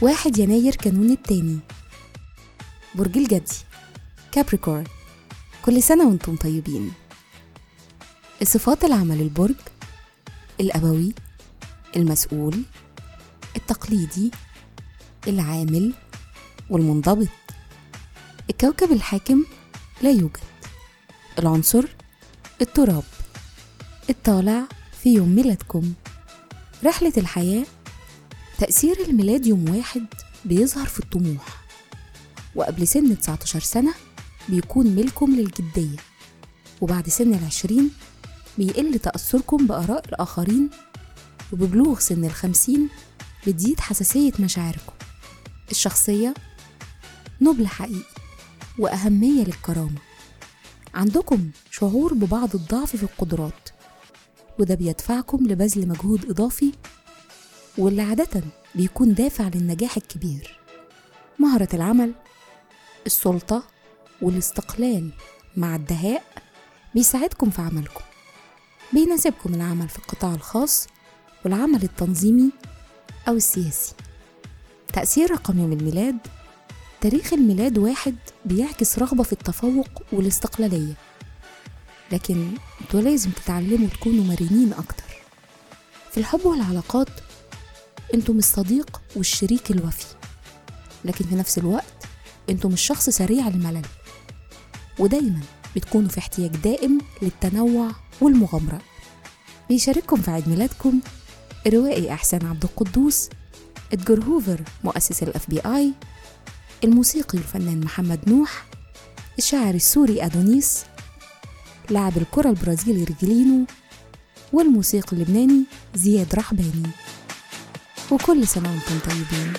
واحد يناير كانون التاني. برج الجدي. كابريكور كل سنة وأنتم طيبين. الصفات العمل البرج. الأبوي. المسؤول. التقليدي. العامل. والمنضبط. الكوكب الحاكم. لا يوجد. العنصر. التراب. الطالع في يوم ميلادكم. رحلة الحياة. تأثير الميلاد يوم واحد بيظهر في الطموح. وقبل سن 19 سنة بيكون ملكم للجدية. وبعد سن العشرين بيقل تأثركم بآراء الآخرين. وببلوغ سن الخمسين بتزيد حساسية مشاعركم. الشخصية نبل حقيقي. وأهمية للكرامة. عندكم شعور ببعض الضعف في القدرات وده بيدفعكم لبذل مجهود إضافي واللي عادة بيكون دافع للنجاح الكبير. مهرة العمل السلطة والاستقلال مع الدهاء بيساعدكم في عملكم. بيناسبكم العمل في القطاع الخاص والعمل التنظيمي أو السياسي. تأثير رقم يوم الميلاد تاريخ الميلاد واحد بيعكس رغبة في التفوق والاستقلالية. لكن أنتوا لازم تتعلموا تكونوا مرنين أكتر. في الحب والعلاقات أنتم الصديق والشريك الوفي. لكن في نفس الوقت أنتم الشخص سريع الملل. ودايما بتكونوا في احتياج دائم للتنوع والمغامرة. بيشارككم في عيد ميلادكم الروائي أحسان عبد القدوس إدجار هوفر مؤسس ال FBI الموسيقي الفنان محمد نوح الشاعر السوري أدونيس لاعب الكرة البرازيلي ريفيلينو والموسيقي اللبناني زياد رحباني. وكل سنة وأنتم طيبين.